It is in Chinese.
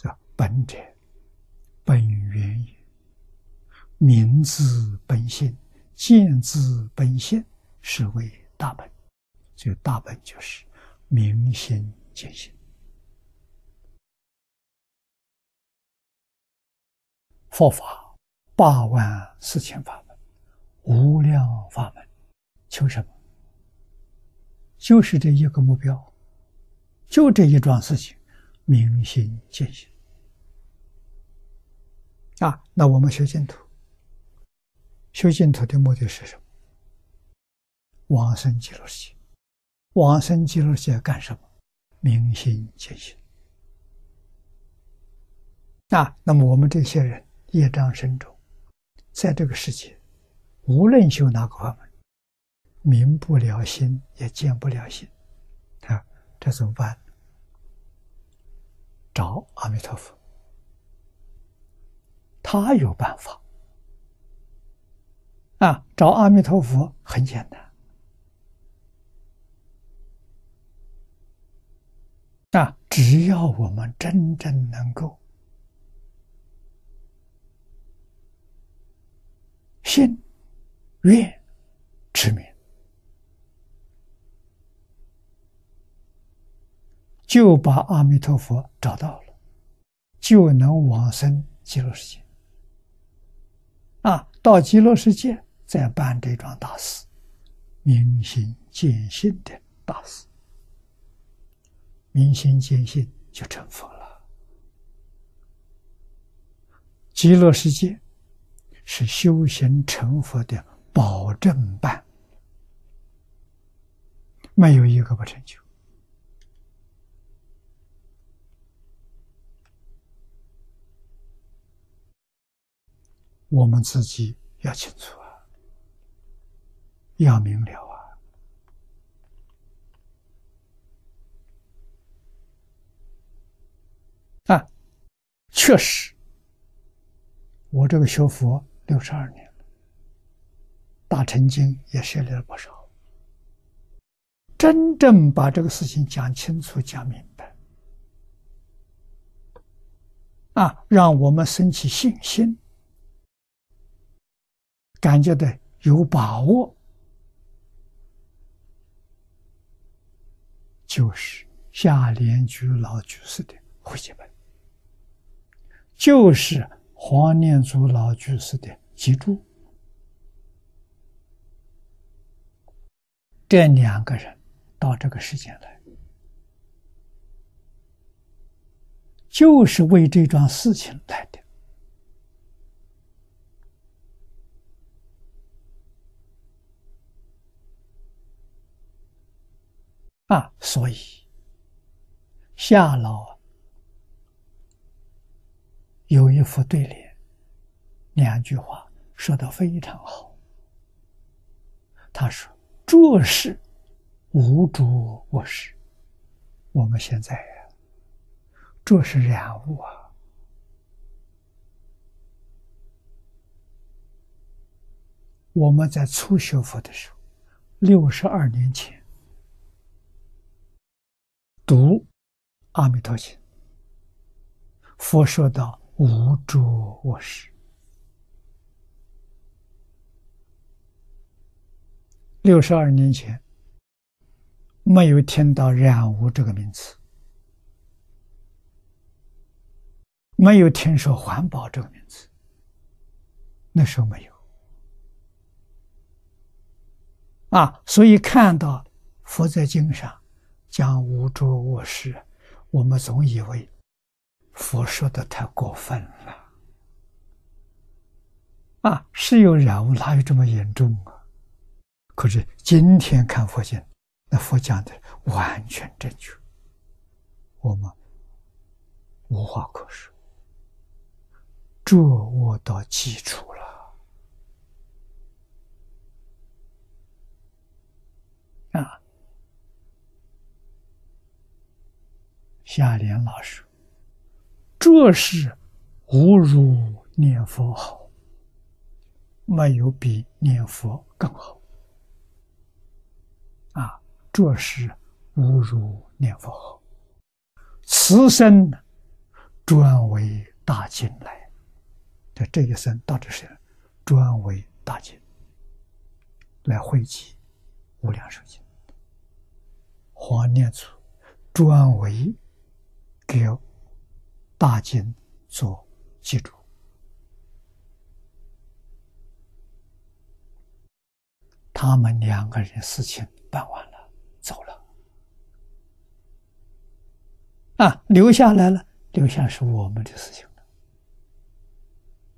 叫本者，本源也。明自本性，见自本性，是为大本。这个大本就是明心见性。佛法八万四千法门，无量法门，求什么？就是这一个目标，就这一桩事情，明心见性。啊，那我们修净土。修净土的目的是什么？往生极乐世界。往生极乐世界干什么？明心见性。啊，那么我们这些人业障深重，在这个世界，无论修哪个法门，明不了心，也见不了心，啊，这怎么办？找阿弥陀佛，他有办法。啊，找阿弥陀佛很简单。啊，只要我们真正能够信、愿、持名，就把阿弥陀佛找到了，就能往生极乐世界。啊，到极乐世界。再办这桩大事，明心见性的大事，明心见性就成佛了。极乐世界是修行成佛的保证办，没有一个不成就。我们自己要清楚啊。要明了啊！啊，确实，我这个学佛六十二年，大乘经也学了不少，真正把这个事情讲清楚、讲明白，啊，让我们升起信心，感觉到有把握。就是下莲居老居士的会集本，就是黄念祖老居士的集注。这两个人到这个世间来，就是为这桩事情来的。啊，所以夏老有一副对联，两句话说的非常好。他说：“做事无主我事。”我们现在呀，做事染物啊。我们在初学佛的时候，六十二年前。读《阿弥陀经》，佛说到无著我识。六十二年前，没有听到“染污”这个名词，没有听说“环保”这个名词，那时候没有。啊，所以看到佛在经上。讲无著我识，我们总以为佛说的太过分了啊！是有染污，哪有这么严重啊？可是今天看佛经，那佛讲的完全正确，我们无话可说，这握到基础夏莲老师，这是无如念佛好，没有比念佛更好。啊，这是无如念佛好。此生专为大经来。这这一生到底是专为大经来汇集无量寿经。黄念祖专为给大金做记住。他们两个人事情办完了，走了。啊，留下来了，留下是我们的事情。